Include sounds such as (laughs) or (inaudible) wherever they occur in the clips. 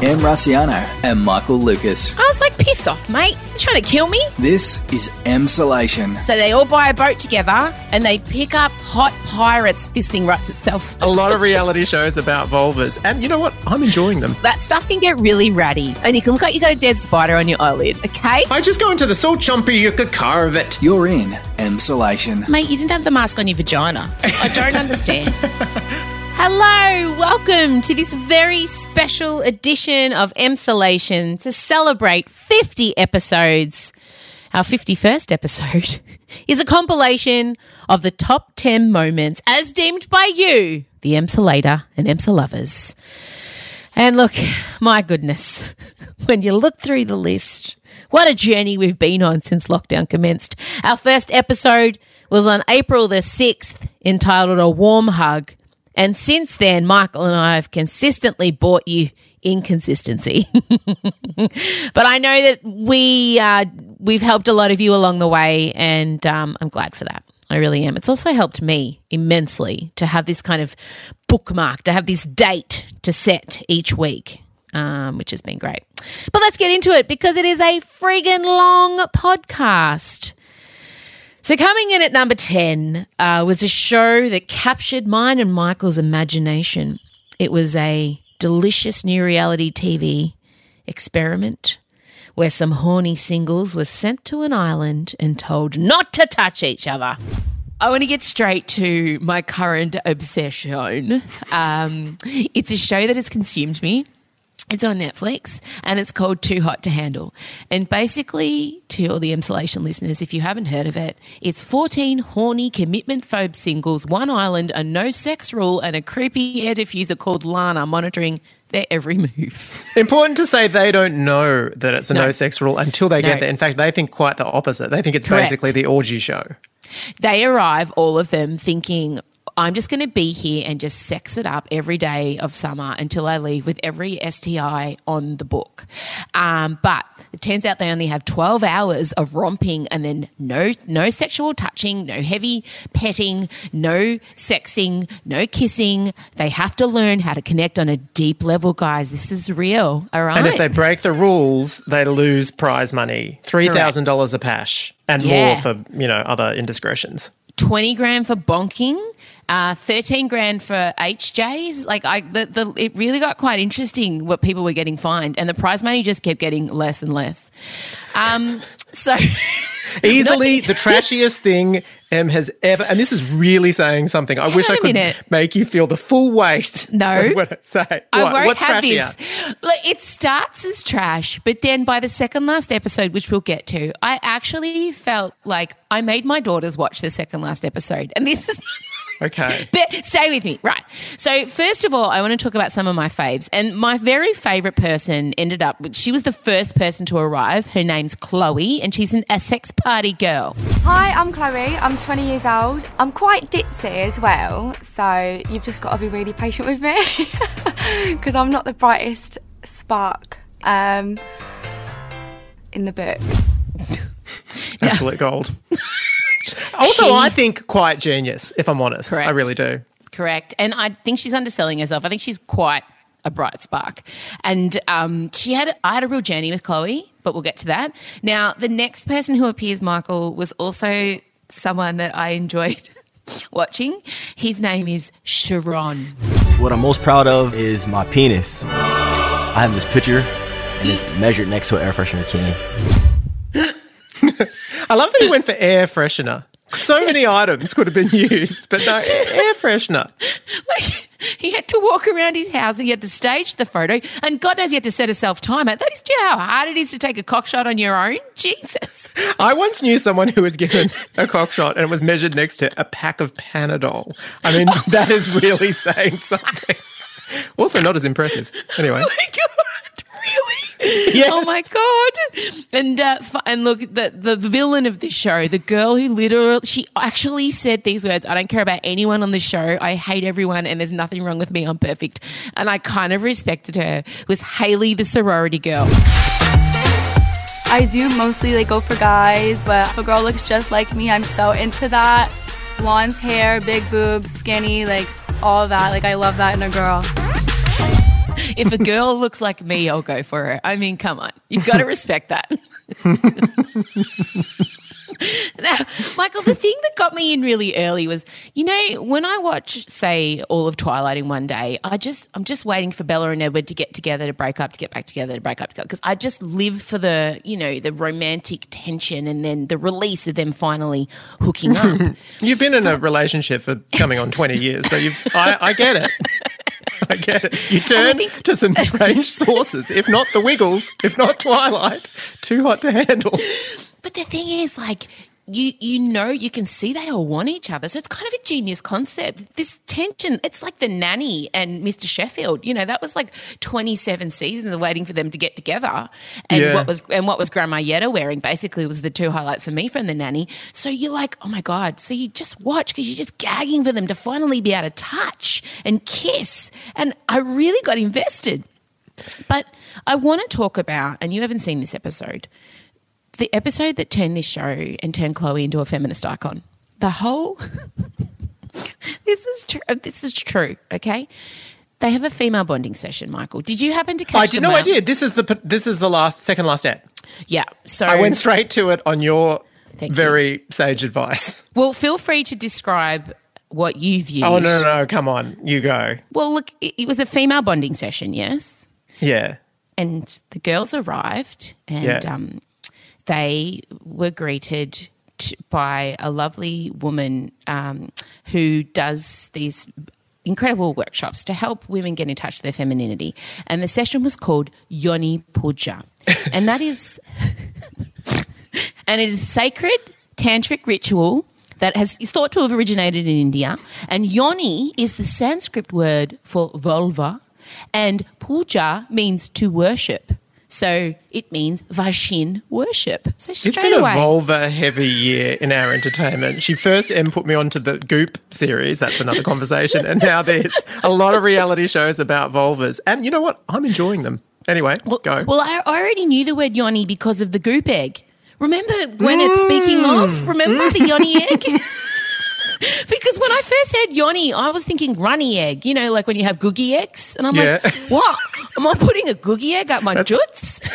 Em Rusciano and Michael Lucas. I was like, piss off, mate. You're trying to kill me? This is M Emsolation. So they all buy a boat together and they pick up hot pirates. This thing writes itself. A lot of reality shows about vulvas. And you know what? I'm enjoying them. That stuff can get really ratty. And you can look like you got a dead spider on your eyelid, okay? I just go into the salt chumpy, you could carve it. You're in M Emsolation. Mate, you didn't have the mask on your vagina. I don't (laughs) understand. Hello, welcome to this very special edition of Emsolation to celebrate 50 episodes. Our 51st episode (laughs) is a compilation of the top 10 moments as deemed by you, the Emsolator and Emsolovers. And look, my goodness, (laughs) when you look through the list, what a journey we've been on since lockdown commenced. Our first episode was on April the 6th, entitled A Warm Hug. And since then, Michael and I have consistently brought you inconsistency. (laughs) but I know that we uh, we've helped a lot of you along the way, and um, I'm glad for that. I really am. It's also helped me immensely to have this kind of bookmark, to have this date to set each week. Um, which has been great. But let's get into it because it is a friggin' long podcast. So, coming in at number 10 uh, was a show that captured mine and Michael's imagination. It was a delicious new reality TV experiment where some horny singles were sent to an island and told not to touch each other. I want to get straight to my current obsession. Um, it's a show that has consumed me. It's on Netflix and it's called Too Hot to Handle. And basically, to all the Emsolation listeners, if you haven't heard of it, it's 14 horny commitment phobe singles, one island, a no sex rule, and a creepy air diffuser called Lana monitoring their every move. Important to say they don't know that it's a no, No. sex rule until they No. get there. In fact, they think quite the opposite. They think it's Correct. basically the orgy show. They arrive, all of them, thinking, I'm just going to be here and just sex it up every day of summer until I leave with every STI on the book. Um, but it turns out they only have 12 hours of romping and then no, no sexual touching, no heavy petting, no sexing, no kissing. They have to learn how to connect on a deep level, guys. This is real. All right. And if they break the rules, they lose prize money $3,000 a pash and Yeah. more for, you know, other indiscretions. 20 grand for bonking, uh, 13 grand for HJs. Like I, the, the, it really got quite interesting what people were getting fined and the prize money just kept getting less and less. Um, (laughs) so (laughs) Easily the trashiest thing Em has ever, and this is really saying something. I wish I could minute. make you feel the full weight (laughs) No. what I say. I won't What's have trashier? this. It starts as trash, but then by the second last episode, which we'll get to, I actually felt like I made my daughters watch the second last episode. And this is Okay. (laughs) But stay with me. Right. So, first of all, I want to talk about some of my faves. And my very favorite person ended up, she was the first person to arrive. Her name's Chloe, and she's an, a sex party girl. Hi, I'm Chloe. I'm 20 years old. I'm quite ditzy as well, so you've just got to be really patient with me (laughs) because I'm not the brightest spark um, in the book. (laughs) Absolute gold. Also, She- I think quite genius, if I'm honest. I really do. Correct. And I think she's underselling herself. I think she's quite a bright spark. And um, she had, I had a real journey with Chloe, but we'll get to that. Now, the next person who appears, Michael, was also someone that I enjoyed (laughs) watching. His name is Sharron. What I'm most proud of is my penis. I have this picture and it's measured next to an air freshener can. (laughs) I love that he went for air freshener. So many items could have been used, but no, air, freshener. Like, (laughs) he had to walk around his house and he had to stage the photo. And God knows he had to set a self timer. That is, do you know how hard it is to take a cock shot on your own? (laughs) Jesus. I once knew someone who was given a cock shot and it was measured next to a pack of Panadol. I mean, that is really saying something. Also, not as impressive. Anyway, Oh my God. Really? Yes. (laughs) Oh my god! And uh, f- and look, the the villain of this show, the girl who literally, she actually said these words. I don't care about anyone on the show. I hate everyone, and there's nothing wrong with me. I'm perfect. And I kind of respected her. Was Haley the sorority girl? I do mostly like go for guys, but if a girl looks just like me, I'm so into that. Blonde hair, big boobs, skinny, like all that. Like I love that in a girl. (laughs) if a girl looks like me, I'll go for her. I mean, come on. You've got to respect that. (laughs) now, Michael, the thing that got me in really early was, you know, when I watch, say, all of Twilight in one day, I just, I'm just waiting for Bella and Edward to get together, to break up, to get back together, to break up together, because I just live for the, you know, the romantic tension and then the release of them finally hooking up. (laughs) You've been in a relationship for coming on 20 years, so you I, I get it. (laughs) (laughs) I get it. You turn to some strange sources, if not the Wiggles, if not Twilight, too hot to handle. (laughs) But the thing is, like, you you know you can see they all want each other. So it's kind of a genius concept. This tension, it's like the nanny and Mr. Sheffield. You know, that was like 27 seasons of waiting for them to get together. And Yeah. what was and what was Grandma Yetta wearing basically was the two highlights for me from the nanny. So you're like, oh my God. So you just watch because you're just gagging for them to finally be able to touch and kiss. And I really got invested. But I want to talk about, and you haven't seen this episode, the episode that turned this show and turned Chloe into a feminist icon. The whole (laughs) this is true. This is true. Okay, they have a female bonding session. Michael, did you happen to catch? It? I did no, I mail? did. This is the this is the last second last app. Yeah. So I went straight to it on your Thank you. very sage advice. (laughs) Well, feel free to describe what you've used. Oh no, no, no, come on, you go. Well, look, it, it was a female bonding session. Yes. Yeah, and the girls arrived and Yeah. um, they were greeted t- by a lovely woman um, who does these incredible workshops to help women get in touch with their femininity and the session was called yoni puja (laughs) and that is and it is a sacred tantric ritual that has is thought to have originated in India. And yoni is the Sanskrit word for vulva, and puja means to worship. So it means Vashin worship. So straight it's been a away, vulva heavy year in our entertainment. She first Em put me onto the Goop series. That's another conversation. and now there's a lot of reality shows about vulvas. And you know what? I'm enjoying them. Anyway, go. Well, I already knew the word yoni because of the goop egg. Remember when it's speaking Mm. of? Remember the yoni egg? (laughs) (laughs) because when I first heard yoni, I was thinking runny egg. You know, like when you have googie eggs, and I'm Yeah. like, (laughs) what? Am I putting a googie egg up my juts? (laughs)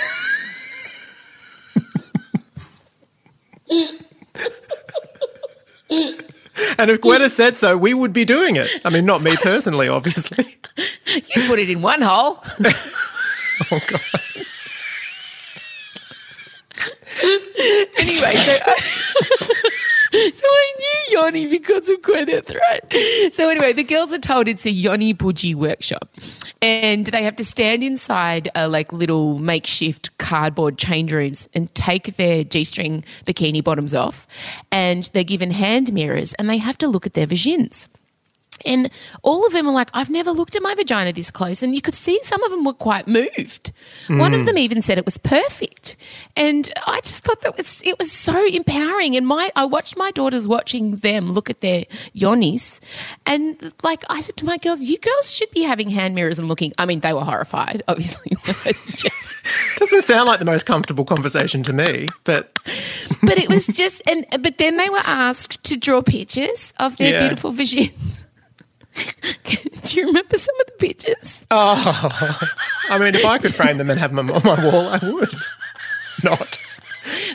and if Gwyneth said so, we would be doing it. I mean, not me personally, obviously. You put it in one hole. Oh, God. anyway, so I, (laughs) so I knew Yoni because of Gwyneth, right? So anyway, the girls are told it's a Yoni Puja workshop, and they have to stand inside a like little makeshift cardboard change rooms and take their g-string bikini bottoms off, and they're given hand mirrors and they have to look at their vagins. And all of them were like, I've never looked at my vagina this close. And you could see some of them were quite moved. One of mm. them even said it was perfect. And I just thought that was it was so empowering. And my I watched my daughters watching them look at their yonis. And like I said to my girls, you girls should be having hand mirrors and looking. I mean, they were horrified, (laughs) obviously. Doesn't sound like the most comfortable conversation to me, but but it was just and but then they were asked to draw pictures of their Yeah. beautiful vision. (laughs) Do you remember some of the pictures? Oh I mean, if I could frame them and have them on my wall, I would. Not.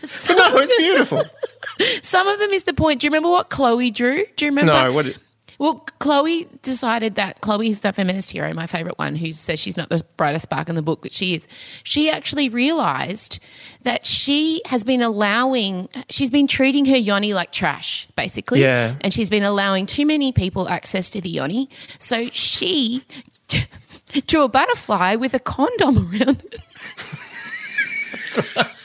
But no, it's beautiful. (laughs) Some of them is the point. Do you remember what Chloe drew? Do you remember? No, what? Well, Chloe decided that Chloe is the feminist hero, my favorite one, who says she's not the brightest spark in the book, but she is. She actually realized that she has been allowing, she's been treating her yoni like trash, basically. Yeah. And she's been allowing too many people access to the yoni. So she (laughs) drew a butterfly with a condom around it. (laughs)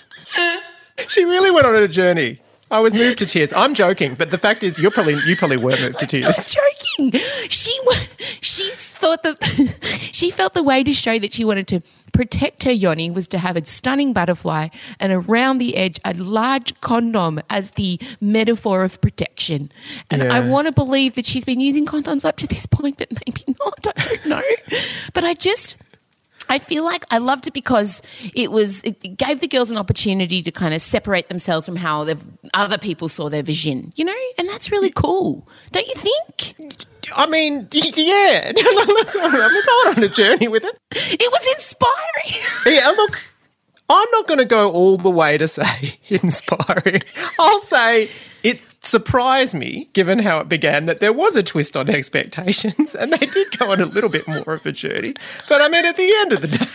She really went on a journey. I was moved to tears. I'm joking, but the fact is, you're probably you probably were moved to tears. I'm joking. She she thought that (laughs) she felt the way to show that she wanted to protect her yoni was to have a stunning butterfly and around the edge a large condom as the metaphor of protection. And I want to believe that she's been using condoms up to this point, but maybe not. I don't know. But I just I feel like I loved it because it was it gave the girls an opportunity to kind of separate themselves from how other people saw their vision, you know, and that's really cool, don't you think? I mean, (laughs) yeah. (laughs) I'm going on a journey with it. It was inspiring. (laughs) Yeah, look, I'm not going to go all the way to say inspiring. I'll say it surprised me, given how it began, that there was a twist on expectations and they did go on a little bit more of a journey. But I mean, at the end of the day,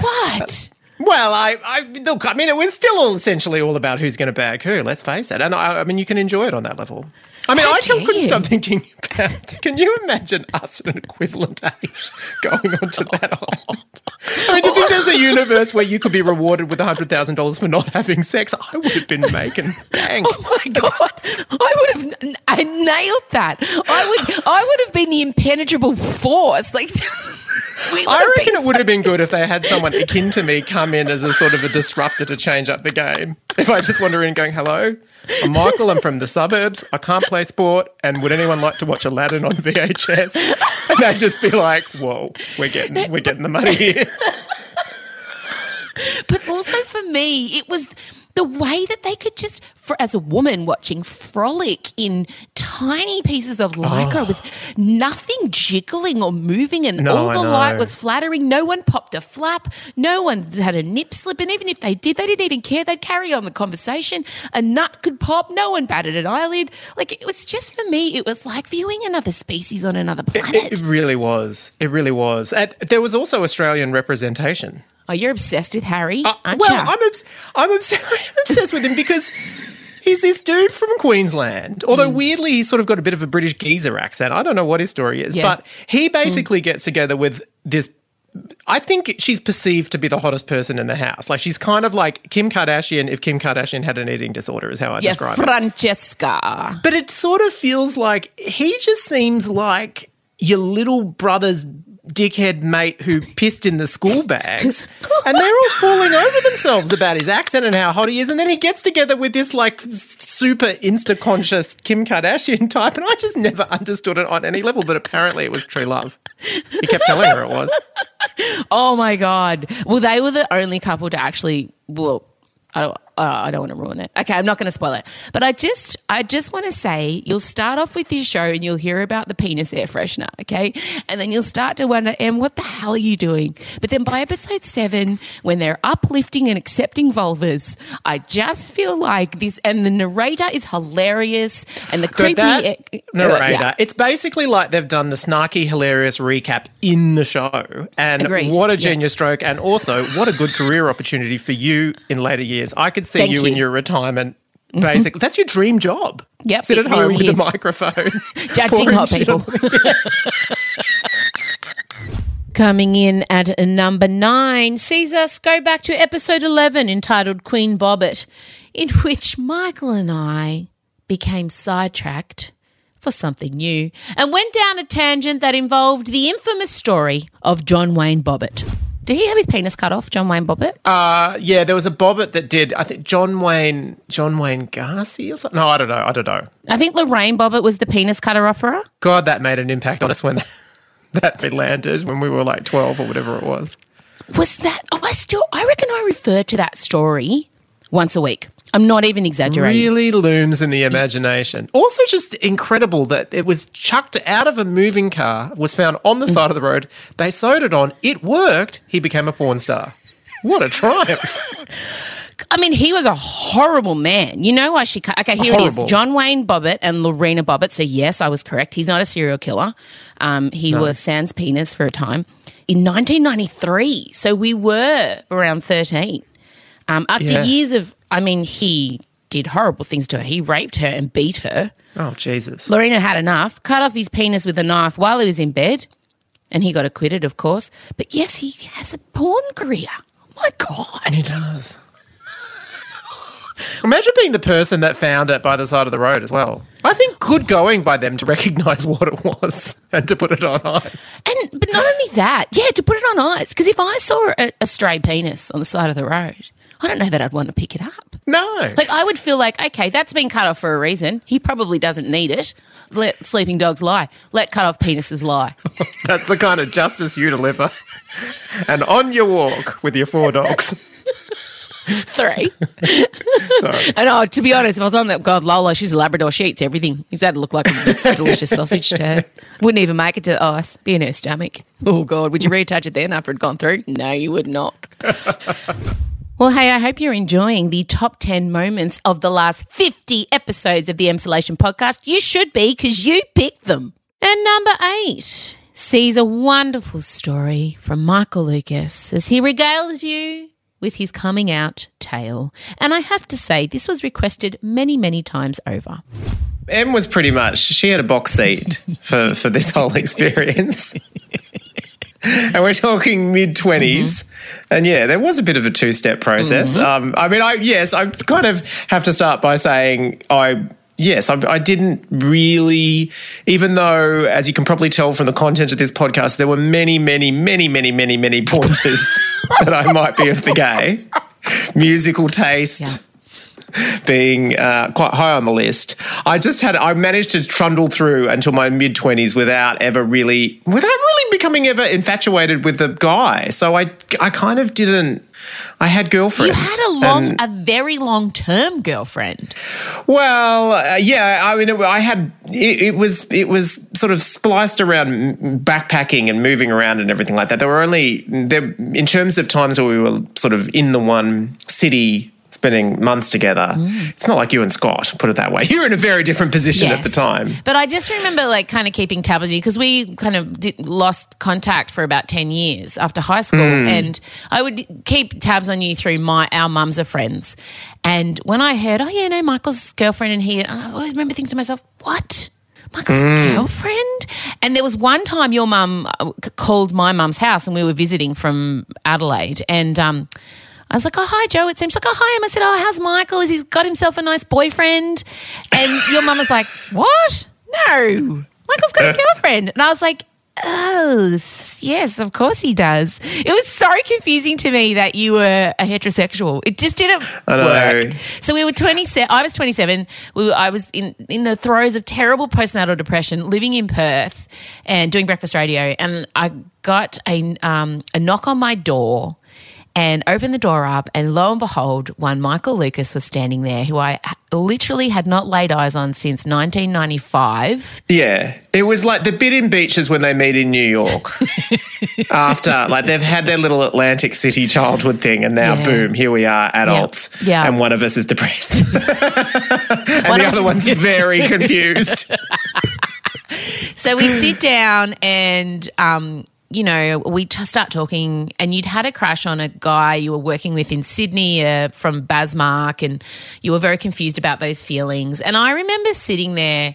what? Uh, well, I, I look, I mean, it was still all essentially all about who's going to bag who, let's face it. And I, I mean, you can enjoy it on that level. I mean, How I still couldn't you. stop thinking about. Can you imagine us at an equivalent age (laughs) going on to that island? I mean, you think there's a universe where you could be rewarded with hundred thousand dollars for not having sex? I would have been making bank. Oh my god! I would have I nailed that. I would I would have been the impenetrable force. Like (laughs) we I reckon it would have been good if they had someone akin to me come in as a sort of a disruptor to change up the game. If I just wander in going, hello, I'm Michael, I'm from the suburbs, I can't play sport, and would anyone like to watch Aladdin on VHS? And they'd just be like, whoa, we're getting, we're getting the money here. (laughs) But also for me, it was the way that they could just, for, as a woman watching frolic in tiny pieces of lycra with nothing jiggling or moving, and No, all the light was flattering. No one popped a flap. No one had a nip slip. And even if they did, they didn't even care. They'd carry on the conversation. A nut could pop. No one batted an eyelid. Like it was just for me, it was like viewing another species on another planet. It, it really was. It really was. And there was also Australian representation. Oh, you're obsessed with Harry, Uh, aren't well, you? I'm, obs- I'm, obs- (laughs) I'm obsessed with him because he's this dude from Queensland. Although weirdly, he's sort of got a bit of a British geezer accent. I don't know what his story is, Yeah. but he basically gets together with this. I think she's perceived to be the hottest person in the house. Like she's kind of like Kim Kardashian if Kim Kardashian had an eating disorder, is how I yeah, describe it. Francesca. But it sort of feels like he just seems like your little brother's dickhead mate who (laughs) pissed in the school bags. (laughs) and they're all falling over themselves about his accent and how hot he is. And then he gets together with this like super insta conscious Kim Kardashian type. And I just never understood it on any level. But apparently it was true love. He kept telling her it was. (laughs) Oh my god! Well, they were the only couple to actually. Well, I don't. Uh, I don't want to ruin it. Okay, I'm not going to spoil it. But I just, I just want to say, you'll start off with this show and you'll hear about the penis air freshener, okay, and then you'll start to wonder, Em, what the hell are you doing? But then by episode seven, when they're uplifting and accepting vulvas, I just feel like this, and the narrator is hilarious, and the creepy that uh, narrator, yeah. it's basically like they've done the snarky, hilarious recap in the show. And Agreed, what a yeah. genius stroke. And also, what a good career opportunity for you in later years. I could see Thank you, in you. Mm-hmm. your retirement. Basically, that's your dream job. Yep, Sit at home really with is. a microphone. (laughs) judging hot people. (laughs) Coming in at number nine sees us go back to episode 11 entitled Queen Bobbitt, in which Michael and I became sidetracked for something new and went down a tangent that involved the infamous story of John Wayne Bobbitt. Did he have his penis cut off, John Wayne Bobbitt? Uh, yeah, there was a Bobbitt that did. I think John Wayne, John Wayne Garcia or something. No, I don't know. I don't know. I think Lorraine Bobbitt was the penis cutter offerer. God, that made an impact on us when (laughs) that landed when we were like twelve or whatever it was. Was that? Oh, I still, I reckon I refer to that story once a week. I'm not even exaggerating. really looms in the imagination. Also, just incredible that it was chucked out of a moving car, was found on the side of the road. They sewed it on. It worked. He became a porn star. What a triumph! (laughs) I mean, he was a horrible man. You know why she cut? Okay, here it Horrible. is: John Wayne Bobbitt and Lorena Bobbitt. So yes, I was correct. He's not a serial killer. Um, he was sans penis for a time in 1993. So we were around 13. Um, after Yeah. years of, I mean, he did horrible things to her. He raped her and beat her. Oh Jesus! Lorena had enough, cut off his penis with a knife while he was in bed, and he got acquitted, of course. But yes, he has a porn career. Oh my God. He does. Imagine being the person that found it by the side of the road as well. I think good going by them to recognise (laughs) what it was and to put it on ice. And but not only that, yeah, to put it on ice. Because if I saw a, a stray penis on the side of the road, I don't know that I'd want to pick it up. No. Like I would feel like, okay, that's been cut off for a reason. He probably doesn't need it. Let sleeping dogs lie. Let cut off penises lie. (laughs) That's the kind of justice you deliver. and on your walk with your four dogs. (laughs) Three. (laughs) Sorry. And oh, to be honest, if I was on that, God, Lola, she's a Labrador. She eats everything. If that look like a delicious sausage to her, wouldn't even make it to the ice. Be in her stomach. Oh God, would you retouch it then after it'd gone through? No, you would not. Well, hey, I hope you're enjoying the top 10 moments of the last 50 episodes of the Emsolation podcast. You should be because you picked them. And number eight sees a wonderful story from Michael Lucas as he regales you with his coming out tale. And I have to say, this was requested many, many times over. Em was pretty much, she had a box seat for, for this whole (laughs) experience. (laughs) and we're talking mid 20s. And yeah, there was a bit of a two step process. Um, I mean, I yes, I kind of have to start by saying I. Yes, I, I didn't really, even though, as you can probably tell from the content of this podcast, there were many, many, many, many, many, many pointers (laughs) that I might be of the gay. Musical taste, (laughs) being uh, quite high on the list. I just had I managed to trundle through until my mid twenties without ever really without really becoming ever infatuated with the guy. So I I kind of didn't. I had girlfriends. You had a long, a very long term girlfriend. well, uh, yeah. I mean, it, I had it, it was it was sort of spliced around backpacking and moving around and everything like that. There were only there in terms of times where we were sort of in the one city. Spending months together. Mm. It's not like you and Scott, put it that way. (laughs) You were in a very different position at the time. But I just remember like kind of keeping tabs on you because we kind of did, lost contact for about 10 years after high school. And I would keep tabs on you through my our mums are friends. And when I heard, oh, yeah, no, Michael's girlfriend and he, I always remember thinking to myself, what? Michael's girlfriend? And there was one time your mum uh, called my mum's house and we were visiting from Adelaide. And, um, I was like, oh, hi, Joe. It seems like, oh, hi. Em. I said, oh, how's Michael? Has he got himself a nice boyfriend? And your mum was like, what? No. Michael's got a girlfriend. And I was like, oh, yes, of course he does. It was so confusing to me that you were a heterosexual. It just didn't work. So we were 27. I was 27. We were, I was in, in the throes of terrible postnatal depression, living in Perth and doing breakfast radio. And I got a, um, a knock on my door and opened the door up. And lo and behold, one Michael Lucas was standing there, who I literally had not laid eyes on since 1995. Yeah. It was like the bit in beaches when they meet in New York. (laughs) After, like, they've had their little Atlantic City childhood thing, and now, Yeah. boom, here we are, adults. Yeah. And one of us is depressed. (laughs) and One the other one's very (laughs) confused. So we sit down and, um, you know, we start talking, and you'd had a crush on a guy you were working with in Sydney uh, from Bazmark, and you were very confused about those feelings. And I remember sitting there.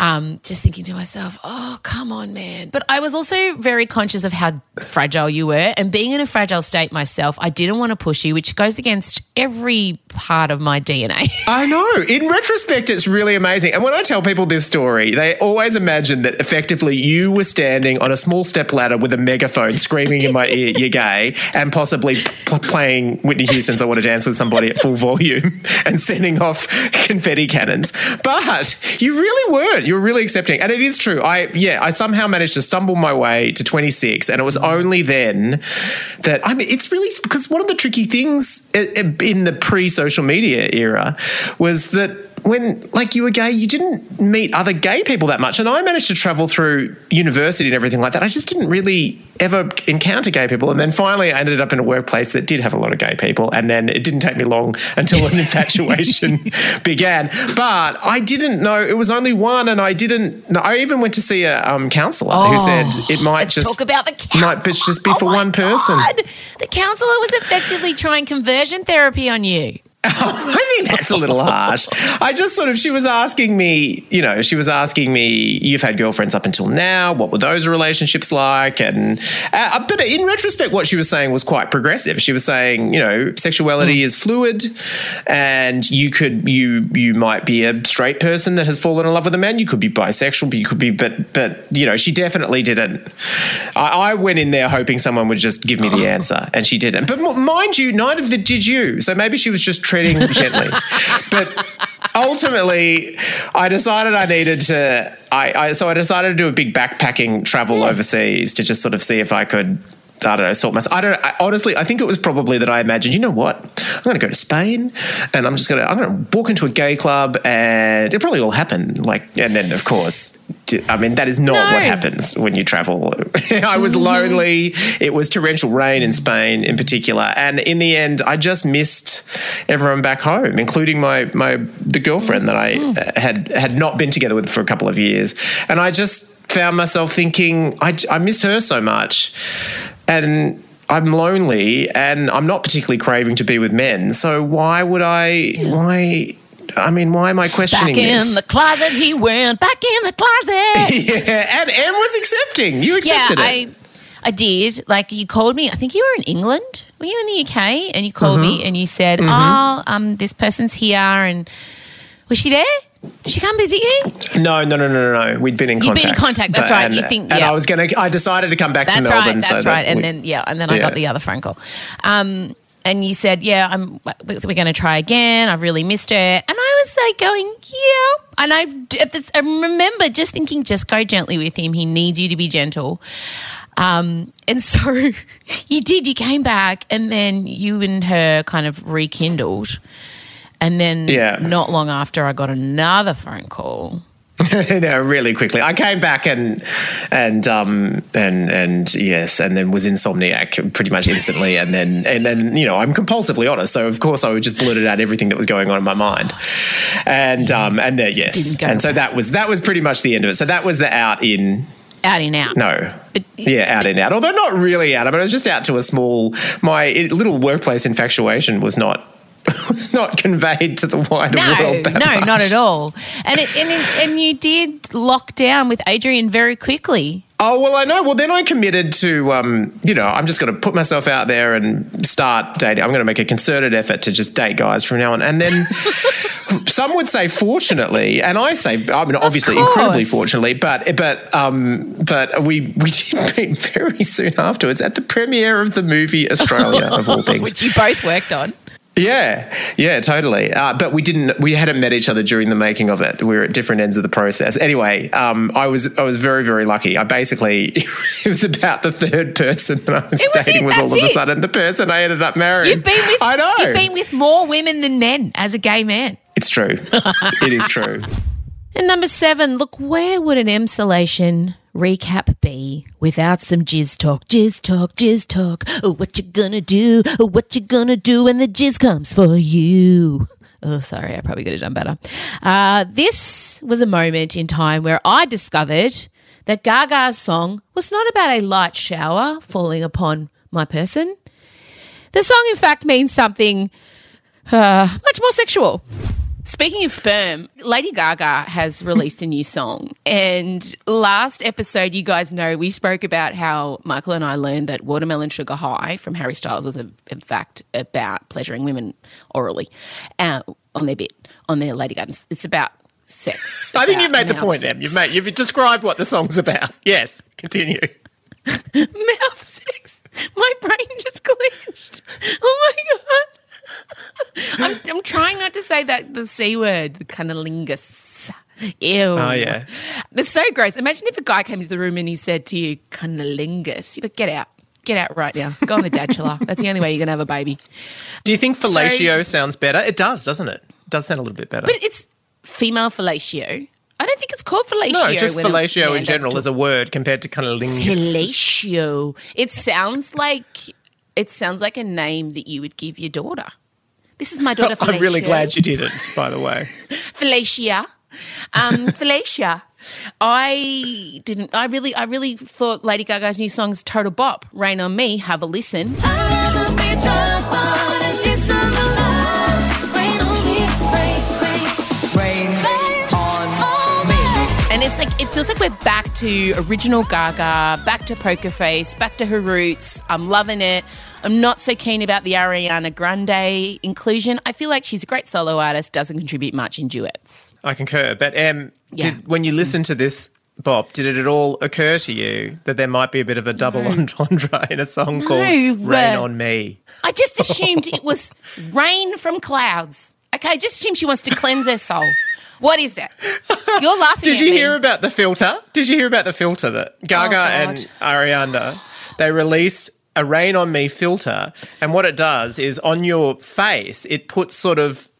Um, just thinking to myself, oh, come on, man. But I was also very conscious of how fragile you were. And being in a fragile state myself, I didn't want to push you, which goes against every part of my DNA. (laughs) I know. In retrospect, it's really amazing. And when I tell people this story, they always imagine that effectively you were standing on a small step ladder with a megaphone screaming in my (laughs) ear, you're gay, and possibly pl- playing Whitney Houston's I Want to Dance with Somebody at full volume (laughs) and sending off confetti cannons. But you really weren't. You were really accepting. And it is true. I, yeah, I somehow managed to stumble my way to 26. And it was mm. only then that, I mean, it's really because one of the tricky things in the pre social media era was that when like you were gay you didn't meet other gay people that much. And i managed to travel through university and everything like that. I just didn't really ever encounter gay people. And then finally i ended up in a workplace that did have a lot of gay people. And then it didn't take me long until an (laughs) infatuation (laughs) began. But i didn't know it was only one and i didn't know, i even went to see a um, counselor who said it might Oh, just talk about the counselor. might just be Oh for one person. The counselor was effectively trying conversion therapy on you. (laughs) I think that's a little harsh. I just sort of, she was asking me, you know, she was asking me, you've had girlfriends up until now. What were those relationships like? And, uh, but in retrospect, what she was saying was quite progressive. She was saying, you know, sexuality is fluid and you could, you, you might be a straight person that has fallen in love with a man. You could be bisexual, but you could be, but, but, you know, she definitely didn't. I, I went in there hoping someone would just give me the answer and she didn't. But mind you, neither of the did you. So maybe she was just treading gently. but ultimately, I decided I needed to. I, I so I decided to do a big backpacking travel overseas to just sort of see if I could. I don't know, sort myself. I don't. I, honestly, I think it was probably that I imagined. You know what? I'm going to go to Spain, and I'm just going to. I'm going to walk into a gay club, and it probably all happen. Like, and then of course, I mean, that is not No. what happens when you travel. (laughs) I was lonely. It was torrential rain in Spain, in particular, and in the end, I just missed everyone back home, including my my the girlfriend that I uh, had had not been together with for a couple of years, and I just found myself thinking, I, I miss her so much, and. I'm lonely and I'm not particularly craving to be with men. So why would I? Why? I mean, why am I questioning this? Back in this? the closet he went. Back in the closet. (laughs) yeah, and Em was accepting. You yeah, accepted it. I I did. Like you called me. I think you were in England. Were you in the UK? And you called Mm-hmm. me and you said, "Oh, um, this person's here." And was she there? Did she come visit you? No, no, no, no, no, no. We'd been in You'd contact. been in contact, that's right. And, You think- Yeah. and yeah. I was gonna. I decided to come back to That's Melbourne. right. so That's that right. And we- then yeah, and then I Yeah. got the other phone call. Um, and you said, "Yeah, I'm. We're going to try again. I've really missed her." And I was like, going, "Yeah." And I, I remember just thinking, "Just go gently with him. He needs you to be gentle." Um, and (laughs) so you did. You came back, and then you and her kind of rekindled. And then, Yeah. not long after, I got another phone call. (laughs) no, really quickly. I came back and and um and and yes, and then was insomniac pretty much instantly, and then and then you know I'm compulsively honest, so of course I would just blurted out everything that was going on in my mind, and um and then yes, and so that was that was pretty much the end of it. So that was the out in Out in out. No. But- yeah, out in out. Although not really out. I mean, it was just out to a small. My little workplace infatuation was not (laughs) was not conveyed to the wider No, world. that no, much. not at all. And it, and it, and you did lock down with Adrian very quickly. Oh well, I know. Well, then I committed to, um, you know, I'm just going to put myself out there and start dating. I'm going to make a concerted effort to just date guys from now on. And then (laughs) some would say, fortunately, and I say, I mean, obviously, incredibly fortunately, but but um, but we we did meet very soon afterwards at the premiere of the movie Australia, of all (laughs) things. Which you both worked on. Yeah, yeah, totally. Uh, but we didn't. We hadn't met each other during the making of it. We were at different ends of the process. Anyway, um, I was I was very very lucky. I basically (laughs) it was about the third person that I was was dating it, was all of a sudden the person I ended up marrying. You've been with I know. You've been with more women than men as a gay man. it's true. (laughs) it is true. And number seven, look, where would an emsolation recap be without some jizz talk? Jizz talk, jizz talk. Oh, what you gonna do? Oh, what you gonna do when the jizz comes for you? Oh, sorry, I probably could have done better. Uh, this was a moment in time where I discovered that Gaga's song was not about a light shower falling upon my person. The song, in fact, means something uh, much more sexual. Speaking of sperm, Lady Gaga has released a new song. And last episode, you guys know we spoke about how Michael and I learned that Watermelon Sugar High from Harry Styles was, a, in fact, about pleasuring women orally uh, on their bit, on their Lady Gaga. It's about sex. (laughs) I think you've made the point, sex. Em. You've made you've described what the song's about. (laughs) Yes, continue. (laughs) Mouth sex. My brain just clenched. Oh my God. I'm, I'm trying not to say that the C word, the cunnilingus. Ew. Oh yeah. It's so gross. Imagine if a guy came into the room and he said to you, cunnilingus. You'd like, get out. Get out right now. Go on the bachelor. That's the only way you're going to have a baby. Do you think fellatio sounds better? It does, doesn't it? It does sound a little bit better. But it's female fellatio. I don't think it's called fellatio. no, just fellatio in general as a word compared to kind of lingus. Fellatio. It sounds like it sounds like a name that you would give your daughter. This is my daughter. (laughs) I'm really glad you didn't, by the way. (laughs) Felicia. Um, (laughs) Felicia. I didn't. I really, I really thought Lady Gaga's new song's total bop. Rain on me. Have a listen. Feels like we're back to original Gaga, back to Poker Face, back to her roots. I'm loving it. I'm not so keen about the Ariana Grande inclusion. I feel like she's a great solo artist, doesn't contribute much in duets. I concur. But um, Yeah. did, when you listen to this Bob, did it at all occur to you that there might be a bit of a double entendre in a song called Rain on Me? I just assumed it was rain from clouds. Okay, I just assumed she wants to cleanse her soul. What is it? You're (laughs) laughing Did you me. hear about the filter? Did you hear about the filter that Gaga Oh, and Ariana they released a Rain on Me filter, and what it does is on your face it puts sort of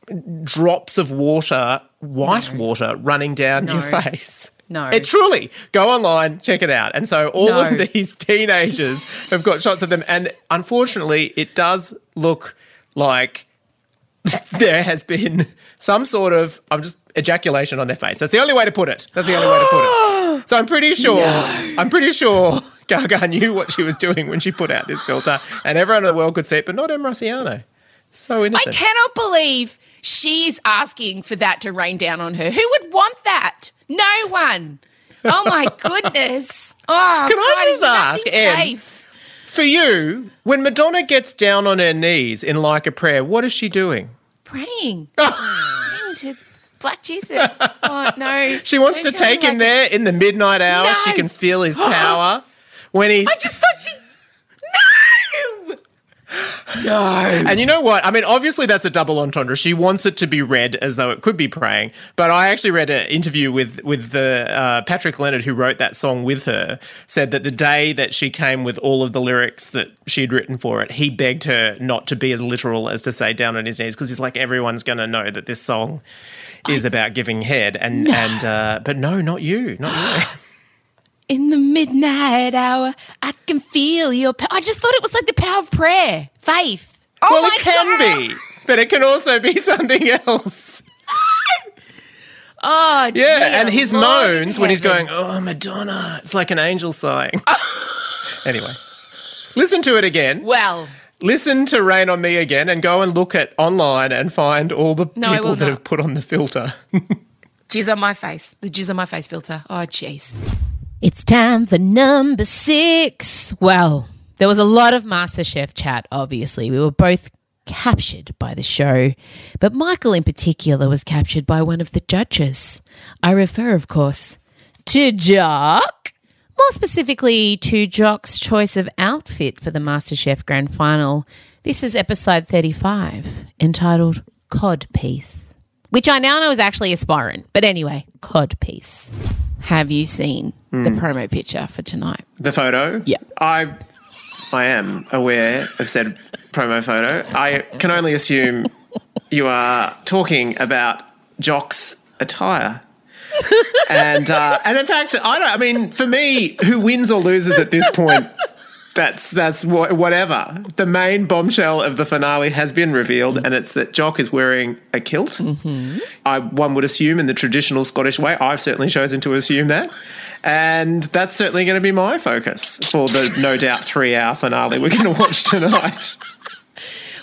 drops of water, white water, running down your face. No. It truly go online, check it out. And so all No. of (laughs) these teenagers have got shots of them, and unfortunately, it does look like (laughs) there has been some sort of I'm just ejaculation on their face. That's the only way to put it. That's the only way to put it. So I'm pretty sure (gasps) I'm pretty sure Gaga knew what she was doing when she put out this filter, and everyone in the world could see it, but not Em Rusciano. So interesting. I cannot believe she's asking for that to rain down on her. Who would want that? No one. Oh my (laughs) goodness. Oh, Can I God, just ask, Em? For you, when Madonna gets down on her knees in like a prayer, what is she doing? Praying. (laughs) Praying to Black Jesus. Oh, no. (laughs) She wants Don't to take him like- there in the midnight hour. She can feel his (gasps) power when he's I just thought she. No! No. And you know what? I mean, obviously that's a double entendre. She wants it to be read as though it could be praying. But I actually read an interview with with the uh, Patrick Leonard who wrote that song with her. Said that the day that she came with all of the lyrics that she'd written for it, he begged her not to be as literal as to say down on his knees because he's like everyone's going to know that this song is about giving head. And and uh, but no, not you, not you. (gasps) In the midnight hour, I can feel your power. I just thought it was like the power of prayer, faith. Oh well, it can God. be, but it can also be (laughs) something else. (laughs) Oh, Yeah, and his Lord moans when he's going, "Oh, Madonna," it's like an angel sighing. (laughs) anyway, listen to it again. Well, Listen to "Rain on Me" again, and go and look at online and find all the No, people that not. have put on the filter. (laughs) jizz on my face. The jizz on my face filter. Oh, jeez. It's time for number six. Well, there was a lot of MasterChef chat, obviously. We were both captured by the show, but Michael in particular was captured by one of the judges. I refer, of course, to Jock. More specifically, to Jock's choice of outfit for the MasterChef Grand Final. This is episode 35, entitled Cod Piece, which I now know is actually a sporran. But anyway, Cod Piece. Have you seen the hmm. promo picture for tonight? the photo. Yeah. I, I am aware of said promo photo. I can only assume you are talking about Jock's attire. And uh, and in fact, I don't. I mean, for me, who wins or loses at this point, that's that's wha- whatever. The main bombshell of the finale has been revealed, and it's that Jock is wearing a kilt. I one would assume in the traditional Scottish way. I've certainly chosen to assume that, and that's certainly going to be my focus for the no doubt three hour finale we're going to watch tonight. (laughs)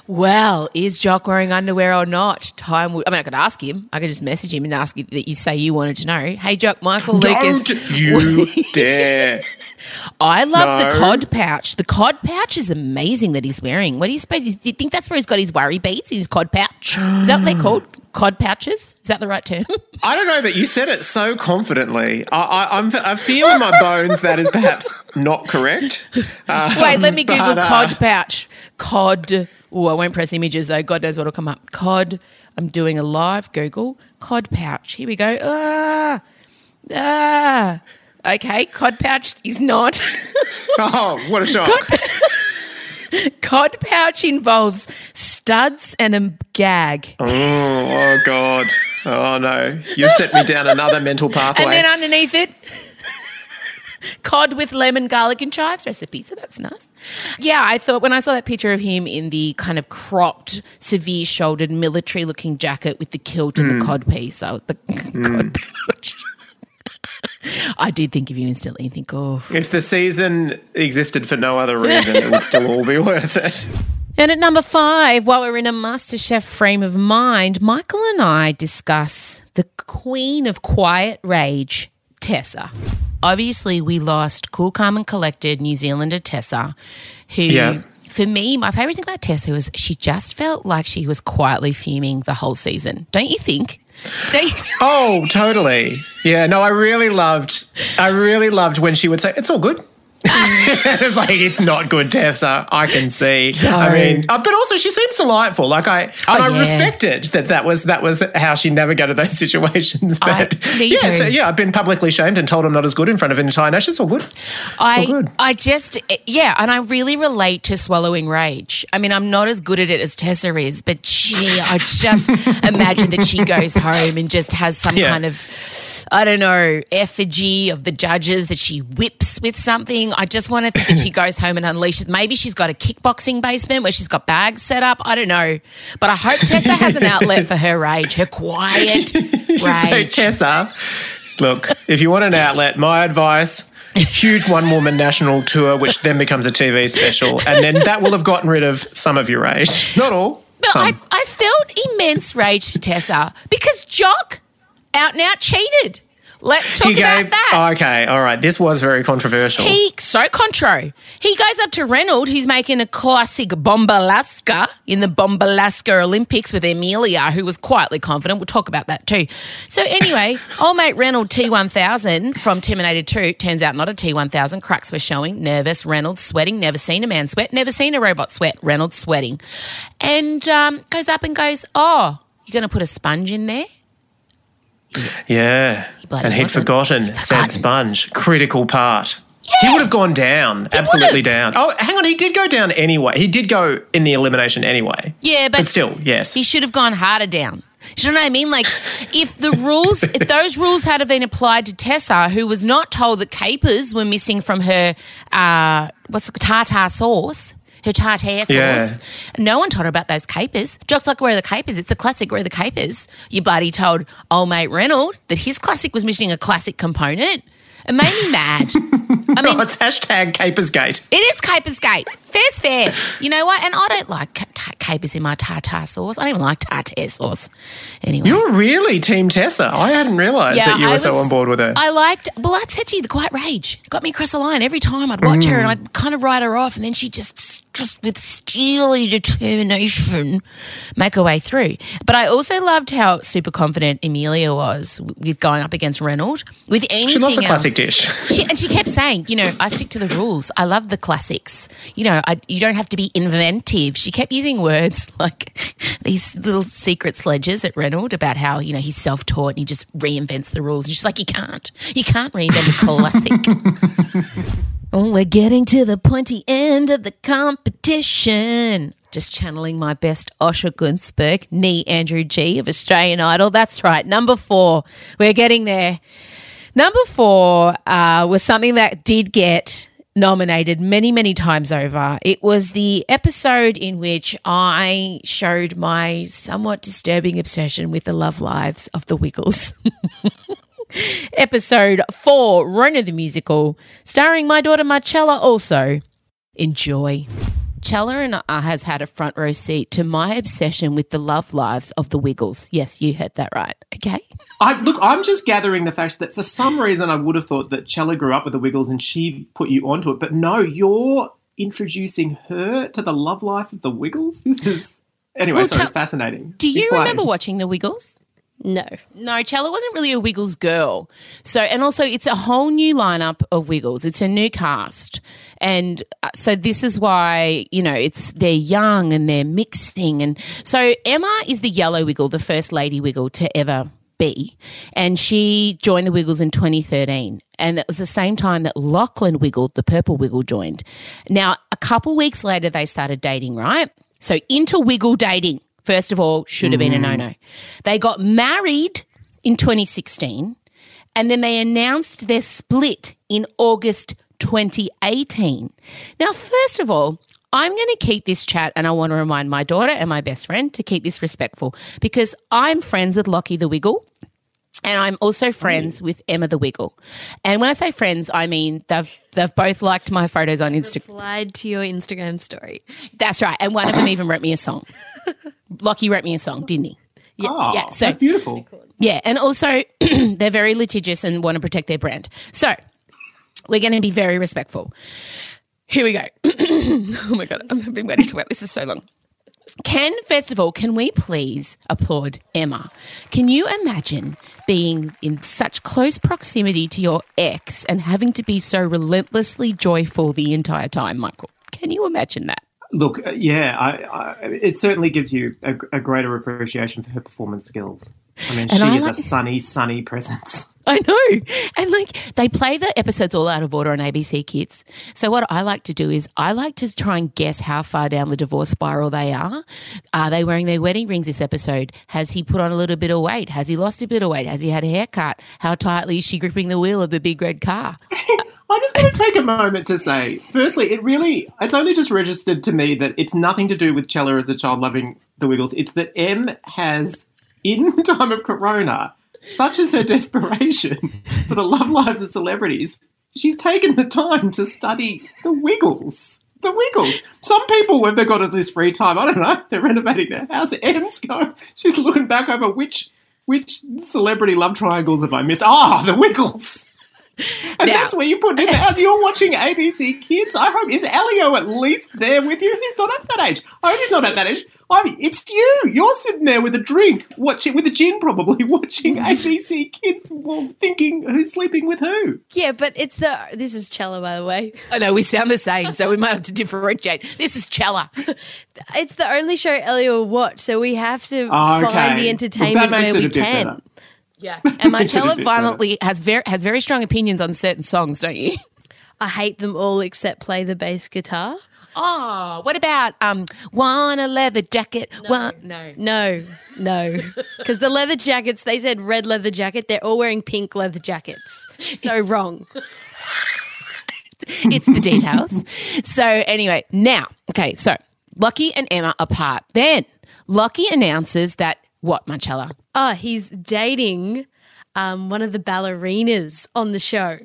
Well, is Jock wearing underwear or not? Time. Would, I mean, I could ask him. I could just message him and ask that you say you wanted to know. Hey, Jock, Michael Lucas. Don't you dare! (laughs) I love the cod pouch. The cod pouch is amazing that he's wearing. What do you suppose? He's, do you think that's where he's got his worry beads in his cod pouch? Is that what they're called? Cod pouches? Is that the right term? (laughs) I don't know, but you said it so confidently. I, I, I'm, I feel in my bones that is perhaps not correct. Uh, Wait, let me (laughs) but, Google uh, cod pouch. Cod. Oh, I won't press images though. God knows what'll come up. Cod. I'm doing a live Google. Cod pouch. Here we go. Ah. Ah. Okay, cod pouch is not. (laughs) Oh, what a shock! (laughs) cod pouch involves studs and a gag. Oh, oh God! Oh no! You've set me down another mental pathway. (laughs) And then underneath it, cod with lemon, garlic, and chives recipe. So that's nice. Yeah, I thought when I saw that picture of him in the kind of cropped, severe shouldered, military looking jacket with the kilt and the hmm. cod piece, I, the (laughs) cod hmm. pouch. I did think of you instantly and think, oh. if the season existed for no other reason, it would still all be worth it. And at number five, while we're in a MasterChef frame of mind, Michael and I discuss the queen of quiet rage, Tessa. Obviously, we lost cool, calm, and collected New Zealander Tessa, who, Yeah. for me, my favourite thing about Tessa was she just felt like she was quietly fuming the whole season. Don't you think? You- Oh, totally. Yeah, no, I really loved I really loved when she would say, It's all good. (laughs) it's like it's not good, Tessa. I can see. I mean, uh, but also she seems delightful. Like I, and I Oh, yeah. respected that. That was that was how she navigated those (laughs) situations. But me yeah, so, yeah, I've been publicly shamed and told I'm not as good in front of an entire nation. It's all good. It's all I, good. I just, yeah, and I really relate to swallowing rage. I mean, I'm not as good at it as Tessa is, but gee, I just (laughs) imagine that she goes home and just has some Yeah. kind of, I don't know, effigy of the judges that she whips with something. I just want to think that she (coughs) goes home and unleashes. Maybe she's got a kickboxing basement where she's got bags set up. I don't know. But I hope Tessa has an outlet for her rage, her quiet You should say, rage. Tessa, look, if you want an outlet, my advice. Huge one woman national tour, which then becomes a TV special. And then that will have gotten rid of some of your rage. Not all. But some. I, I felt immense rage for Tessa because Jock out and out cheated. Let's talk he about gave. that. Okay, all right. This was very controversial. He so contro. He goes up to Reynolds, who's making a classic Bombe Alaska in the Bombe Alaska Olympics with Emelia, who was quietly confident. We'll talk about that too. So anyway, (laughs) old mate Reynolds T1000 from Terminator 2 turns out not a T1000. Cracks were showing. Nervous. Reynolds sweating. Never seen a man sweat. Never seen a robot sweat. Reynolds sweating, and um, goes up and goes, "Oh, you're going to put a sponge in there." Yeah, and he'd wasn't. forgotten Forgotten. said sponge, critical part. He would have gone down, absolutely down. Oh, hang on, he did go down anyway. He did go in the elimination anyway. Yeah, but, But still, yes. he should have gone harder down. Do you know what I mean? Like, if the rules, if (laughs) those rules had have been applied to Tessa, who was not told that capers were missing from her, uh, what's it, tartar sauce, her tartare sauce. Yeah. No one told her about those capers. Jock's like where are the capers? It's a classic. Where are the capers? You bloody told old mate Reynolds that his classic was missing a classic component. It made me mad. (laughs) I mean, oh, it's hashtag Capersgate. it is Capersgate. Fair's fair. You know what? And I don't like ca- ta- capers in my tartar sauce. I don't even like tartar sauce. Anyway. You're really Team Tessa. I hadn't realised that you were so on board with her. I liked, well, to you, the quiet rage got me across the line every time I'd watch Mm. her and I'd kind of write her off, and then she just, just with steely determination, make her way through. But I also loved how super confident Emelia was with going up against Reynolds. With anything she loves a classic dish. (laughs) She, and she kept saying, you know, I stick to the rules. I love the classics. You know, I, you don't have to be inventive. She kept using words (laughs) like these little secret sledges at Reynolds about how, you know, he's self taught and he just reinvents the rules. And she's like, you can't. You can't reinvent a classic. (laughs) (laughs) oh, we're getting to the pointy end of the competition. Just channeling my best Osher Gunsberg, knee Andrew G of Australian Idol. That's right. Number four. We're getting there. Number four uh, was something that did get nominated many, many times over. It was the episode in which I showed my somewhat disturbing obsession with the love lives of the Wiggles. (laughs) episode four, Rona the Musical, starring my daughter Marcella also. Enjoy. Chella and I has had a front row seat to my obsession with the love lives of the Wiggles. Yes, you heard that right. Okay. I, look, I'm just gathering the fact that for some reason I would have thought that Chella grew up with the Wiggles and she put you onto it, but no, you're introducing her to the love life of the Wiggles. This is anyway. Well, so it's fascinating. Do you Explain. remember watching the Wiggles? No. No, Chella wasn't really a Wiggles girl. So, and also it's a whole new lineup of Wiggles. It's a new cast. And uh, so this is why, you know, it's they're young and they're mixing. And so Emma is the yellow Wiggle, the first lady Wiggle to ever be. And she joined the Wiggles in 2013. And it was the same time that Lachlan Wiggle, the purple Wiggle, joined. Now, a couple weeks later, they started dating, right? So into Wiggle dating, first of all, should have been a mm. no no. They got married in 2016 and then they announced their split in August 2018. Now, first of all, I'm going to keep this chat and I want to remind my daughter and my best friend to keep this respectful because I'm friends with Lockie the Wiggle. And I'm also friends with Emma the Wiggle. And when I say friends, I mean they've they've both liked my photos on Instagram. Replied to your Instagram story. That's right. And one of them even wrote me a song. (laughs) Lockie wrote me a song, didn't he? Oh, Yeah, so- that's beautiful. Yeah, and also (clears throat) they're very litigious and want to protect their brand. So we're going to be very respectful. Here we go. (clears throat) oh my god, I've been waiting to about this for so long. Can, first of all, can we please applaud Emma? Can you imagine being in such close proximity to your ex and having to be so relentlessly joyful the entire time, Michael? Can you imagine that? Look, uh, yeah, I, I, it certainly gives you a, a greater appreciation for her performance skills. I mean, And she I is like- a sunny, sunny presence. (laughs) I know. And like they play the episodes all out of order on ABC Kids. So what I like to do is I like to try and guess how far down the divorce spiral they are. Are they wearing their wedding rings this episode? Has he put on a little bit of weight? Has he lost a bit of weight? Has he had a haircut? How tightly is she gripping the wheel of the big red car? (laughs) I just want to take a moment to say, firstly, it really, it's only just registered to me that it's nothing to do with Chella as a child loving the Wiggles. It's that Em has, in the time of Corona, such is her desperation for the love lives of celebrities, she's taken the time to study the Wiggles. The Wiggles. Some people, when they've got this free time, I don't know, they're renovating their house. Em's going, she's looking back over which which celebrity love triangles have I missed? Ah, the Wiggles. (laughs) And Now- that's where you put him as you're watching ABC Kids. I hope is Elio at least there with you? He's not at that age. I hope he's not at that age. I mean, it's you. You're sitting there with a drink, watching with a gin, probably (laughs) watching (laughs) ABC Kids, well, thinking who's sleeping with who. Yeah, but it's the. This is Chella, by the way. I know we sound the same, so we might have to differentiate. This is Chella. It's the only show Elio will watch, so we have to Oh, okay. find the entertainment That makes where it we a can. better. Yeah. (laughs) And Makes Marcella violently has very has very strong opinions on certain songs, don't you? (laughs) I hate them all except play the bass guitar. Oh, what about um want a leather jacket? No, no. No, no. (laughs) Because the leather jackets, they said red leather jacket. They're all wearing pink leather jackets. So wrong. It's the details. so anyway, now, okay, so Lockie and Emma apart. Then Lockie announces that what, Marcella? Oh, he's dating um, one of the ballerinas on the show.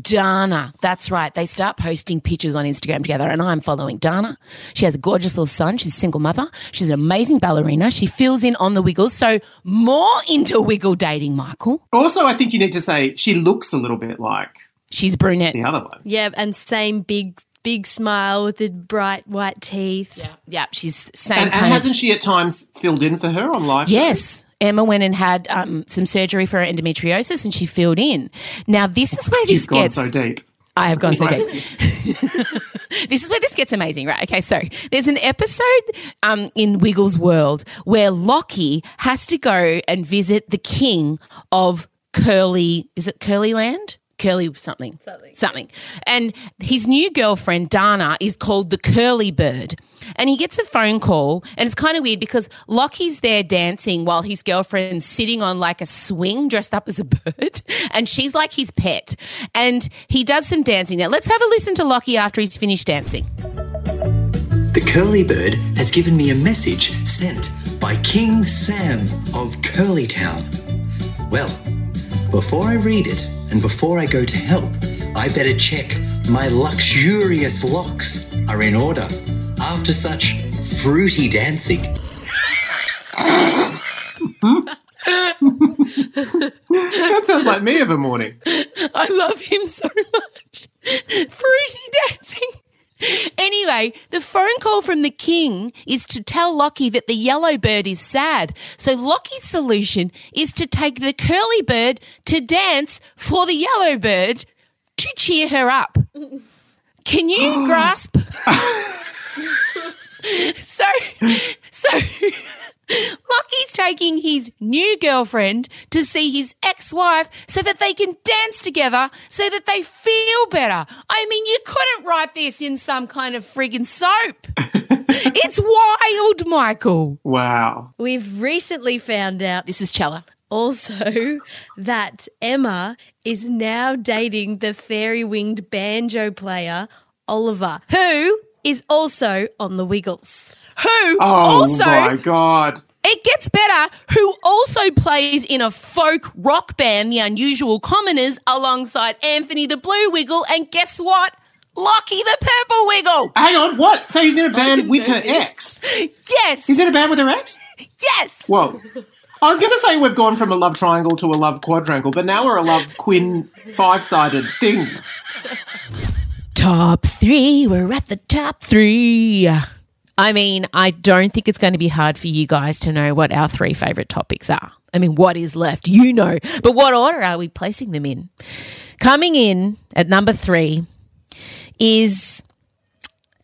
Dana. That's right. They start posting pictures on Instagram together, and I'm following Dana. She has a gorgeous little son. She's a single mother. She's an amazing ballerina. She fills in on the wiggles. So more into wiggle dating, Michael. Also, I think you need to say she looks a little bit like She's brunette. the other one. Yeah, and same big, big smile with the bright white teeth. Yeah, yeah. She's same And, and of hasn't she at times filled in for her on live? shows? Yes. Emma went and had um, some surgery for her endometriosis and she filled in. Now, this is where this You've gets. so deep. I have gone so deep. (laughs) this is where this gets amazing, right? Okay, so there's an episode um, in Wiggles World where Lockie has to go and visit the king of Curly. Is it Curly Land? Curly something. Something. Something. And his new girlfriend, Dana, is called the Curly Bird. And he gets a phone call, and it's kind of weird because Lockie's there dancing while his girlfriend's sitting on like a swing dressed up as a (laughs) bird, and she's like his pet. And he does some dancing. Now, let's have a listen to Lockie after he's finished dancing. The curly bird has given me a message sent by King Sam of Curlytown. Well, before I read it and before I go to help, I better check my luxurious locks are in order after such fruity dancing. That sounds like me of a morning. I love him so much. Fruity dancing. (laughs) Anyway, the phone call from the king is to tell Lockie that the yellow bird is sad. So Lockie's solution is to take the curly bird to dance for the yellow bird to cheer her up. Can you oh. grasp? (laughs) (laughs) so, so Lockie's taking his new girlfriend to see his ex-wife so that they can dance together so that they feel better. I mean, you couldn't write this in some kind of friggin' soap. (laughs) it's wild, Michael. Wow. We've recently found out This is Chella. also that Emma is now dating the fairy winged banjo player, Oliver, who is also on the Wiggles. Who Oh also my god. It gets better. Who also plays in a folk rock band, The Unusual Commoners, alongside Anthony the Blue Wiggle, and guess what? Lockie the Purple Wiggle. Hang on, what? So he's in a band with her ex? Yes. He's in a band with her ex? yes. Whoa. I was going to say we've gone from a love triangle to a love quadrangle, but now we're a love quin five sided thing. Top three. We're at the top three. I mean, I don't think it's going to be hard for you guys to know what our three favourite topics are. I mean, what is left? You know. But what order are we placing them in? Coming in at number three is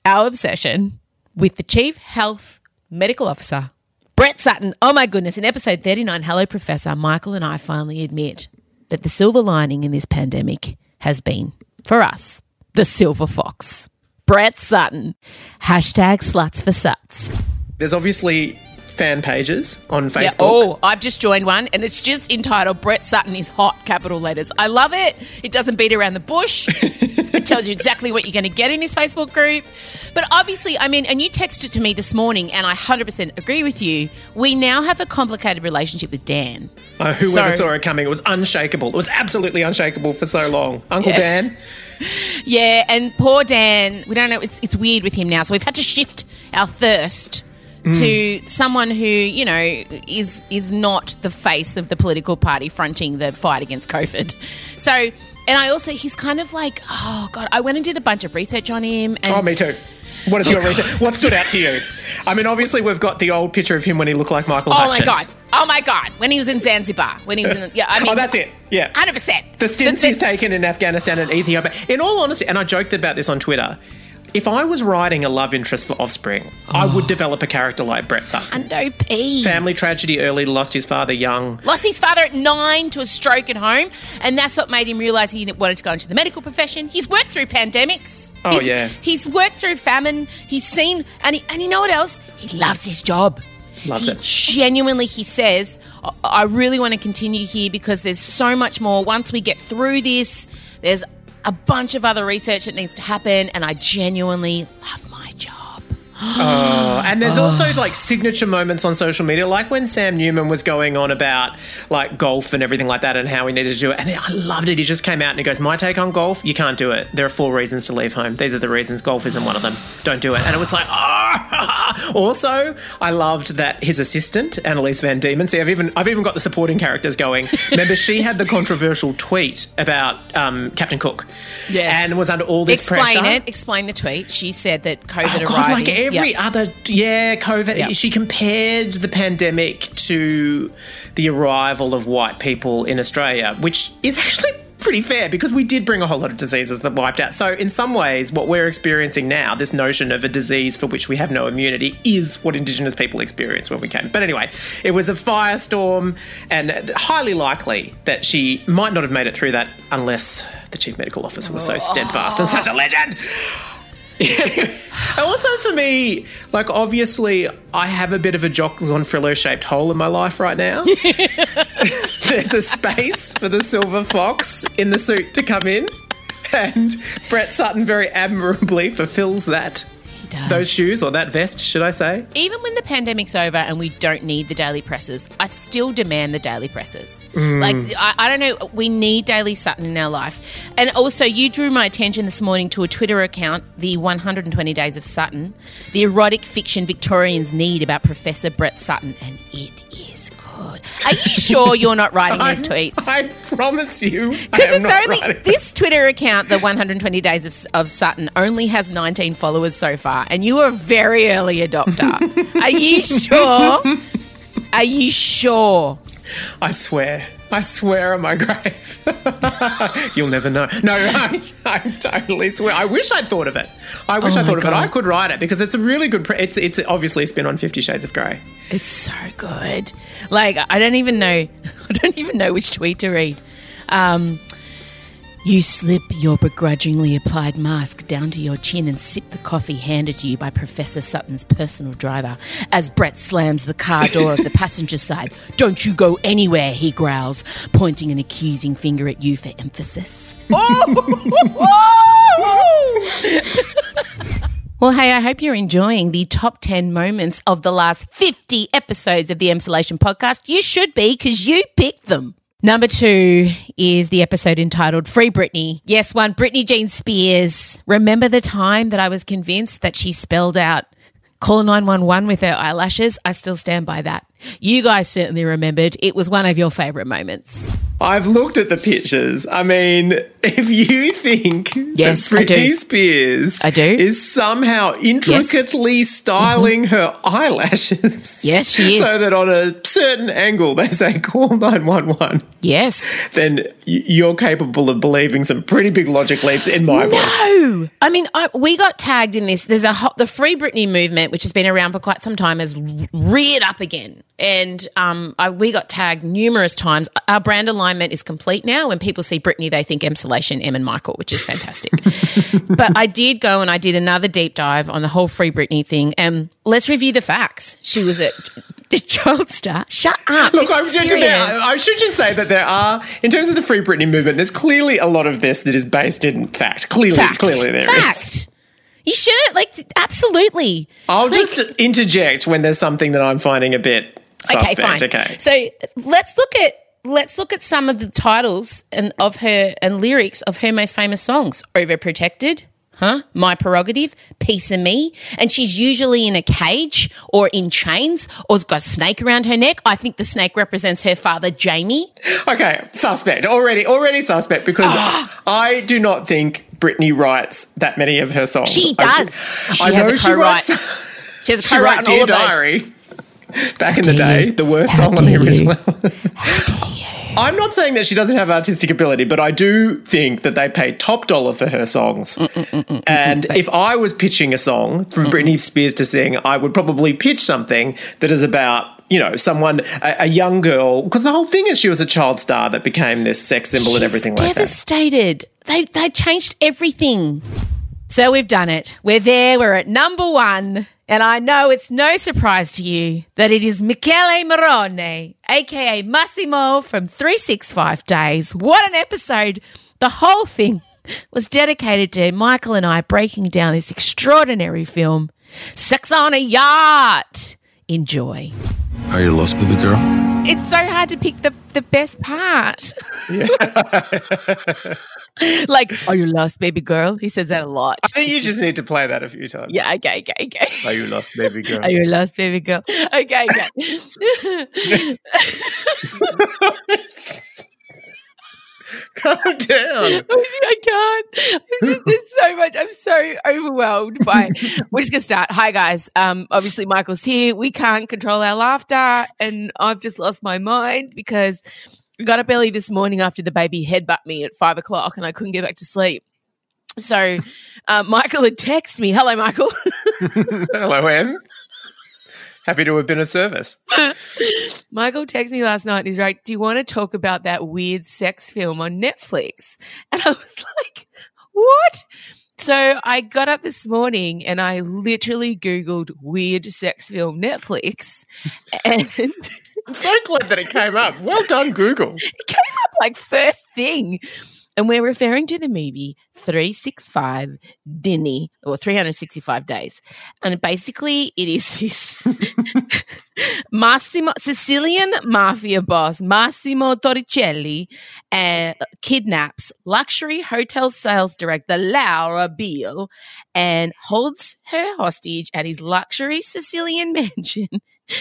our obsession with the Chief Health Medical Officer, Brett Sutton. Oh my goodness. In episode 39, Hello Professor, Michael and I finally admit that the silver lining in this pandemic has been, for us, the silver fox. Brett Sutton. Hashtag sluts for suts. There's obviously fan pages on Yeah. Facebook. Oh, I've just joined one and it's just entitled Brett Sutton is hot, capital letters. I love it. It doesn't beat around the bush. it tells you exactly what you're going to get in this Facebook group. But obviously, I mean, and you texted to me this morning and I 100% agree with you. We now have a complicated relationship with Dan. Uh, whoever So- saw it coming, it was unshakable. It was absolutely unshakable for so long. Uncle Yeah. Dan. (laughs) Yeah, and poor Dan, we don't know, it's, it's weird with him now. So we've had to shift our thirst mm. to someone who, you know, is is not the face of the political party fronting the fight against COVID. (laughs) So, and I also, he's kind of like, oh God, I went and did a bunch of research on him. And Oh, me too. What is your reason? What stood out to you? I mean, obviously, we've got the old picture of him when he looked like Michael Oh my God. Oh my God. When he was in Zanzibar. When he was in, yeah, I (laughs) oh, mean. Oh, that's it. Yeah. 100%. The stints he's taken in Afghanistan and Ethiopia. In all honesty, and I joked about this on Twitter, if I was writing a love interest for Offspring, I would ah. develop a character like Brett Sutton. And no pee. Family tragedy early, lost his father young. Lost his father at nine to a stroke at home, and that's what made him realise he wanted to go into the medical profession. He's worked through pandemics. Oh, He's- yeah. He's worked through famine. He's seen, and he, and you know what else? He loves his job. Loves he it. genuinely, he says, "I- I really want to continue here because there's so much more. Once we get through this, there's a bunch of other research that needs to happen, and I genuinely love job. And there's also like signature moments on social media, like when Sam Newman was going on about like golf and everything like that and how he needed to do it. And I loved it. He just came out and he goes, My take on golf, you can't do it. There are four reasons to leave home. These are the reasons. Golf isn't one of them. Don't do it. And it was like, oh. Also, I loved that his assistant, Annaliese Van Diemen, see, I've even, I've even got the supporting characters going. Remember, she had the controversial tweet about um, Captain Cook. Yes. And was under all this Explain pressure. it. Explain the tweet. She said that COVID Oh, God, arriving. like every Yep. other, yeah, COVID. Yep. She compared the pandemic to the arrival of white people in Australia, which is actually pretty fair because we did bring a whole lot of diseases that wiped out. So, in some ways, what we're experiencing now, this notion of a disease for which we have no immunity, is what Indigenous people experienced when we came. But anyway, it was a firestorm, and highly likely that she might not have made it through that unless the chief medical officer was so oh. steadfast and such a legend. (laughs) also, for me, like obviously, I have a bit of a Jock Zonfrillo shaped hole in my life right now. (laughs) There's a space for the silver fox in the suit to come in, and Brett Sutton very admirably fulfills that. Does. Those shoes or that vest, should I say? Even when the pandemic's over and we don't need the daily presses, I still demand the daily presses. Mm. Like, I, I don't know, we need Daily Sutton in our life. And also, you drew my attention this morning to a Twitter account, the 120 Days of Sutton, the erotic fiction Victorians need about Professor Brett Sutton, and it is good. Are you sure you're not writing these (laughs) tweets? I promise you. Because it's only this Twitter account, the 120 Days of, of Sutton, only has 19 followers so far, and you are a very early adopter. (laughs) are you sure? Are you sure? I swear. I swear on my grave. (laughs) You'll never know. No, (laughs) I, I totally swear. I wish I'd thought of it. I wish Oh I thought of it. I could write it because it's a really good. Pre- it's it's obviously a spin on Fifty Shades of Grey. It's so good. Like I don't even know. (laughs) I don't even know which tweet to read. Um, you slip your begrudgingly applied mask down to your chin and sip the coffee handed to you by Professor Sutton's personal driver as Brett slams the car door of the (laughs) passenger side. Don't you go anywhere, he growls, pointing an accusing finger at you for emphasis. (laughs) Oh! Well, hey, I hope you're enjoying the top 10 moments of the last 50 episodes of the Emsolation podcast. You should be because you picked them. Number two is the episode entitled Free Britney. Yes, one, Britney Jean Spears. Remember the time that I was convinced that she spelled out call 911 with her eyelashes? I still stand by that. You guys certainly remembered. It was one of your favourite moments. I've looked at the pictures. I mean, (laughs) if you think Yes, that I do. Britney Spears I do. is somehow intricately styling mm-hmm. her eyelashes, Yes, she is. so that on a certain angle they say call nine one one, Yes. then you're capable of believing some pretty big logic leaps in my book. No, I mean, I, we got tagged in this. There's a ho- the Free Britney movement, which has been around for quite some time, has reared up again, and um, I, we got tagged numerous times. Our brand alignment is complete now. When people see Britney, they think Emsolation, Em and Michael, which is fantastic. (laughs) but I did go and I did another deep dive on the whole Free Britney thing, and let's review the facts. She was a (laughs) the child star. Shut up. Look, I, is should- there- I should just say that there are, in terms of the Free Britney movement, there's clearly a lot of this that is based in fact. Clearly, Fact. clearly there is. Fact. You shouldn't like absolutely. I'll Like- just interject when there's something that I'm finding a bit suspect. Okay, fine. Okay. So let's look at let's look at some of the titles and of her and lyrics of her most famous songs. Overprotected. Huh? My prerogative, piece of me. And she's usually in a cage or in chains or has got a snake around her neck. I think the snake represents her father, Jamie. Okay, suspect. Already, already suspect because (gasps) I do not think Britney writes that many of her songs. She I- does. She I has know a she co-write. writes- She has a (laughs) co-write wrote on all Dear of those. (laughs) Back in the day, you. the worst How song on the original. (laughs) I'm not saying that she doesn't have artistic ability, but I do think that they pay top dollar for her songs. Mm, mm, mm, and if I was pitching a song for Britney Spears to sing, I would probably pitch something that is about. You know, someone, a, a young girl, because the whole thing is she was a child star that became this sex symbol and everything like that. devastated. They they changed everything. So we've done it. We're there. We're at number one. And I know it's no surprise to you that it is Michele Morrone, aka Massimo from 365 Days. What an episode! The whole thing (laughs) was dedicated to Michael and I breaking down this extraordinary film, Sex on a Yacht. Enjoy. Are you lost, baby girl? It's so hard to pick the, the best part. (laughs) like, are you lost, baby girl? He says that a lot. I think you just need to play that a few times. Yeah, okay, okay, okay. Are you lost, baby girl? Are you lost, baby girl? Okay, okay. (laughs) (laughs) (laughs) Calm down. (laughs) I can't. Just, there's so much. I'm so overwhelmed by. (laughs) We're just gonna start. Hi guys. Um, obviously Michael's here. We can't control our laughter, and I've just lost my mind because I got up early this morning after the baby headbutt me at five o'clock, and I couldn't get back to sleep. So, uh, Michael had texted me. Hello, Michael. Hello, Em. Happy to have been of service. (laughs) Michael texted me last night and he's like, Do you want to talk about that weird sex film on Netflix? (laughs) And I was like, What? So I got up this morning and I literally Googled weird sex film Netflix (laughs) and I'm so glad that it came up. Well done, Google. It came up like first thing. And we're referring to the movie 365 DNI, or 365 Days. And basically, it is this (laughs) Massimo, Sicilian mafia boss Massimo Torricelli uh, kidnaps luxury hotel sales director Laura Biel and holds her hostage at his luxury Sicilian mansion.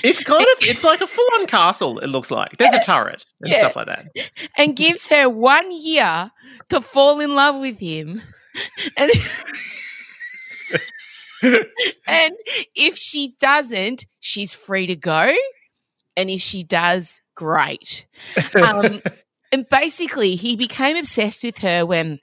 It's kind of, it's like a (laughs) full on castle, it looks like. There's a turret and Yeah. stuff like that. and gives her one year to fall in love with him. And, (laughs) and if she doesn't, she's free to go. And if she does, great. Um, (laughs) and basically, he became obsessed with her when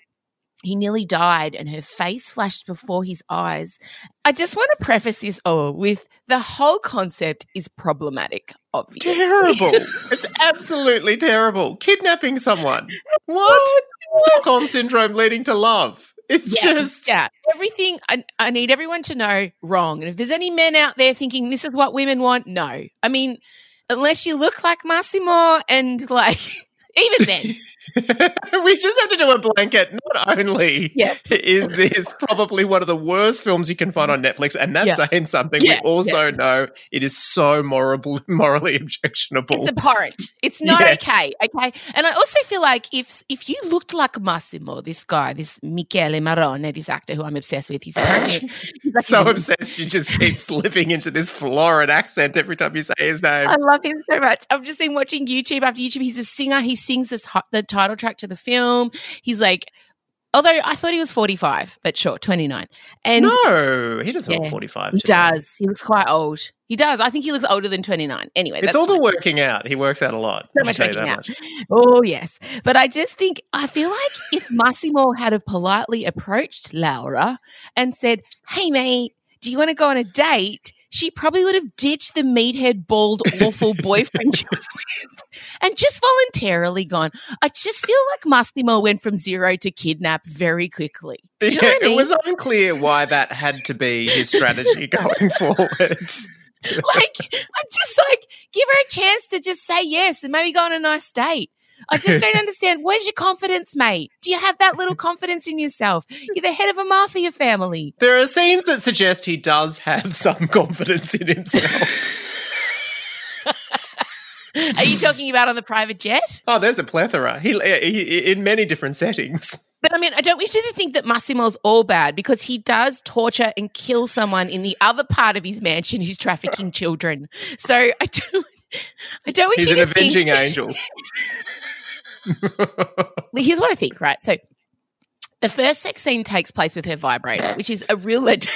he nearly died and her face flashed before his eyes. I just want to preface this all with the whole concept is problematic, obviously. Terrible. (laughs) it's absolutely terrible. Kidnapping someone. (laughs) What? Oh, Stockholm syndrome leading to love. It's Yeah, just. yeah everything I, I need everyone to know wrong and if there's any men out there thinking this is what women want no i mean unless you look like massimo and like (laughs) even then (laughs) we just have to do a blanket. Not only Yeah. is this probably one of the worst films you can find on Netflix, and that's Yeah. saying something, Yeah, we also know it is so moral, (laughs) morally objectionable. It's abhorrent. It's not okay. Okay. And I also feel like if if you looked like Massimo, this guy, this Michele Morrone, this actor who I'm obsessed with, he's (laughs) he's like so obsessed, you just keep slipping into this florid accent every time you say his name. I love him so much. I've just been watching YouTube after YouTube. He's a singer. He sings this ho- the title track to the film. He's like, although I thought he was 45, but sure, 29. And no, he doesn't look 45. he does. He looks quite old. He does. I think he looks older than 29. Anyway, It's that's all the working out. He works out a lot. So much working out. much. Oh, yes. But I just think, I feel like if Massimo had have politely approached Laura and said, hey, mate, do you want to go on a date? She probably would have ditched the meathead, bald, awful (laughs) boyfriend she was with and just voluntarily gone. I just feel like Massimo went from zero to kidnap very quickly. Do you know Yeah, I mean? It was unclear why that had to be his strategy (laughs) going forward. like, I'm just like, give her a chance to just say yes and maybe go on a nice date. I just don't (laughs) understand. Where's your confidence, mate? Do you have that little confidence in yourself? You're the head of a mafia family. There are scenes that suggest he does have some confidence in himself. (laughs) Are you talking about on the private jet? oh, there's a plethora. He, he in many different settings. But I mean, I don't wish you to think that Massimo's all bad because he does torture and kill someone in the other part of his mansion who's trafficking children. So I don't, I don't want He's you to think- He's an avenging angel. (laughs) Here's what I think, right? So the first sex scene takes place with her vibrator, which is a real letdown.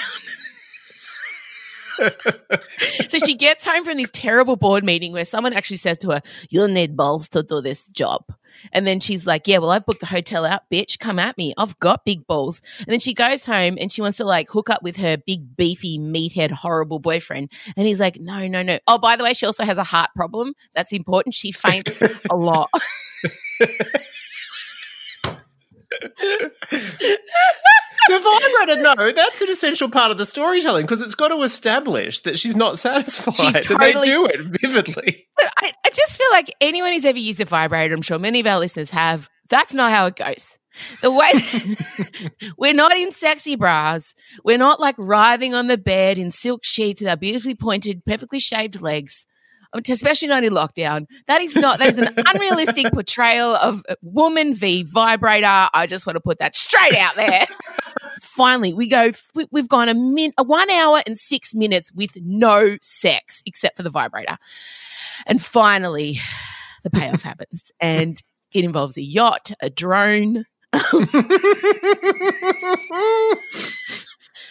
(laughs) so she gets home from this terrible board meeting where someone actually says to her, You'll need balls to do this job. And then she's like, Yeah, well, I've booked the hotel out, bitch. Come at me. I've got big balls. And then she goes home and she wants to like hook up with her big, beefy, meathead, horrible boyfriend. And he's like, No, no, no. Oh, by the way, she also has a heart problem. That's important. She faints a lot. (laughs) (laughs) (laughs) The vibrator, no, that's an essential part of the storytelling because it's got to establish that she's not satisfied. She's and they do it vividly. But I, I just feel like anyone who's ever used a vibrator, I'm sure many of our listeners have, that's not how it goes. The way (laughs) we're not in sexy bras, we're not like writhing on the bed in silk sheets with our beautifully pointed, perfectly shaved legs. Um, Especially not in lockdown. That is not. That is an (laughs) unrealistic portrayal of woman v vibrator. I just want to put that straight out there. (laughs) Finally, we go. we- We've gone a min, a one hour and six minutes with no sex except for the vibrator. And finally, the payoff happens. And it involves a yacht, a drone. (laughs)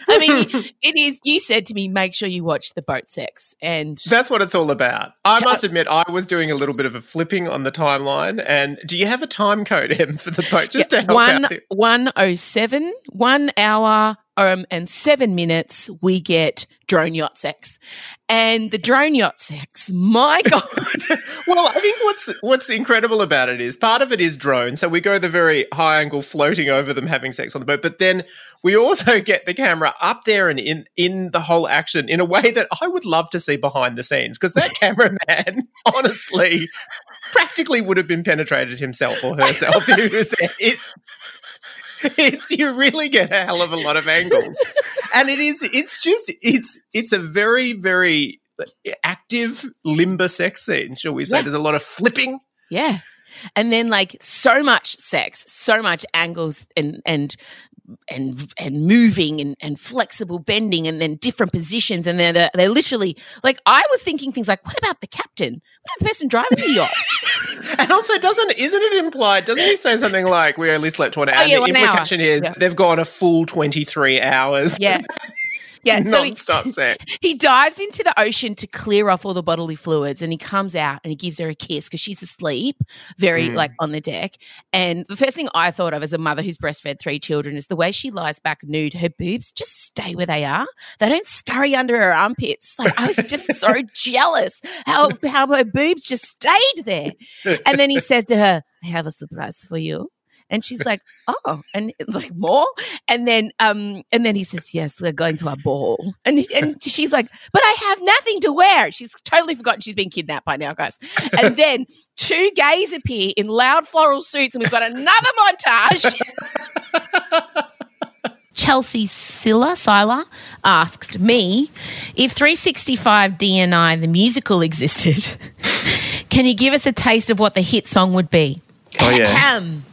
(laughs) I mean, (laughs) it is. You said to me, make sure you watch the boat sex. And That's what it's all about. I must admit, I was doing a little bit of a flipping on the timeline. And do you have a time code, Em, for the boat? Just to help one, out. The- 107, hour um, and seven minutes, we get drone yacht sex. And the drone yacht sex, my (laughs) God. Well, I think what's what's incredible about it is part of it is drone. So we go the very high angle floating over them having sex on the boat, but then we also (laughs) get the camera up there and in in the whole action in a way that I would love to see behind the scenes because that (laughs) cameraman, (laughs) honestly, practically would have been penetrated himself or herself if he was there. It, it's you really get a hell of a lot of angles, and it is it's just it's it's a very very active limber sex scene, shall we say? Yeah. There's a lot of flipping. Yeah. And then like so much sex, so much angles and and and and moving and, and flexible bending and then different positions and then they're, they're literally like I was thinking things like what about the captain? What about the person driving the yacht? (laughs) And also, doesn't isn't it implied? Doesn't he say something like we only slept one hour? Oh, yeah, the one hour. is Yeah. they've gone a full twenty three hours. Yeah. (laughs) Yeah, so he, non-stop (laughs) sex. he dives into the ocean to clear off all the bodily fluids and he comes out and he gives her a kiss because she's asleep, very Mm. like on the deck. And the first thing I thought of as a mother who's breastfed three children is the way she lies back nude, her boobs just stay where they are. They don't scurry under her armpits. Like I was just so (laughs) jealous how how her boobs just stayed there. And then he says to her, I have a surprise for you. And she's like, "Oh," and (laughs) like more. And then, um, and then he says, "Yes, we're going to a ball." And and (laughs) she's like, "But I have nothing to wear." She's totally forgotten she's been kidnapped by now, guys. And then two gays appear in loud floral suits, and we've got another montage. (laughs) Chelsea Silla Sila asked me if 365 DNI the musical existed. can you give us a taste of what the hit song would be? Oh, yeah. Ahem.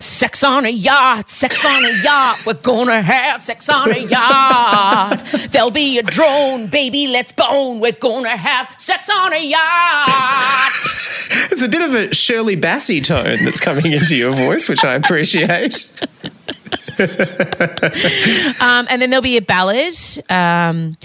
Sex on a yacht, sex on a yacht. We're gonna have sex on a yacht. There'll be a drone, baby. Let's bone. We're gonna have sex on a yacht. (laughs) It's a bit of a Shirley Bassey tone that's coming into your voice, which I appreciate. (laughs) Um, and then there'll be a ballad. Um,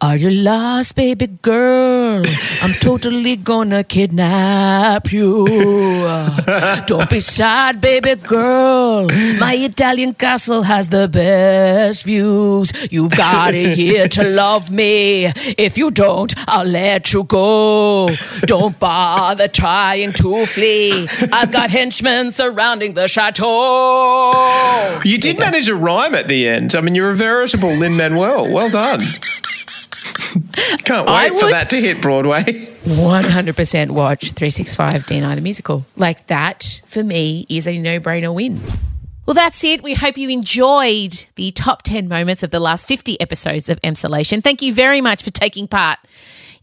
Are you lost, baby girl? Mm, I'm totally gonna kidnap you. (laughs) Don't be sad, baby girl. My Italian castle has the best views. You've got it here to (laughs) love me. If you don't, I'll let you go. Don't bother trying to flee. I've got henchmen surrounding the chateau. You did manage a rhyme at the end. I mean, you're a veritable Lin Manuel. Well done. (laughs) Can't I wait for would- that to hit Broadway. 100% watch 365 DNI the musical. Like that, for me, is a no brainer win. Well, that's it. We hope you enjoyed the top 10 moments of the last 50 episodes of Emsolation. Thank you very much for taking part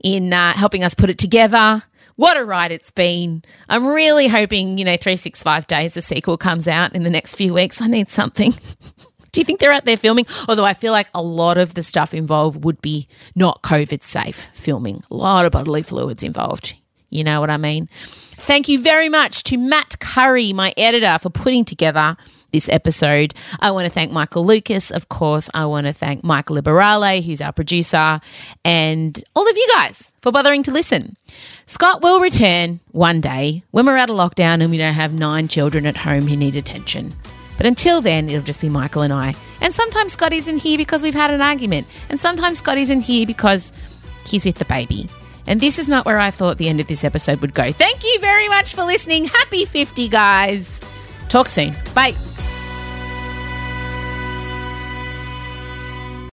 in uh, helping us put it together. What a ride it's been. I'm really hoping, you know, 365 Days, the sequel comes out in the next few weeks. I need something. (laughs) Do you think they're out there filming? Although I feel like a lot of the stuff involved would be not COVID safe filming. A lot of bodily fluids involved. You know what I mean? Thank you very much to Matt Curry, my editor, for putting together this episode. I want to thank Michael Lucas, of course. I want to thank Mike Liberale, who's our producer, and all of you guys for bothering to listen. Scott will return one day when we're out of lockdown and we don't have nine children at home who need attention. But until then, it'll just be Michael and I. And sometimes Scotty's in here because we've had an argument. And sometimes Scotty's in here because he's with the baby. And this is not where I thought the end of this episode would go. Thank you very much for listening. Happy 50, guys. Talk soon. Bye.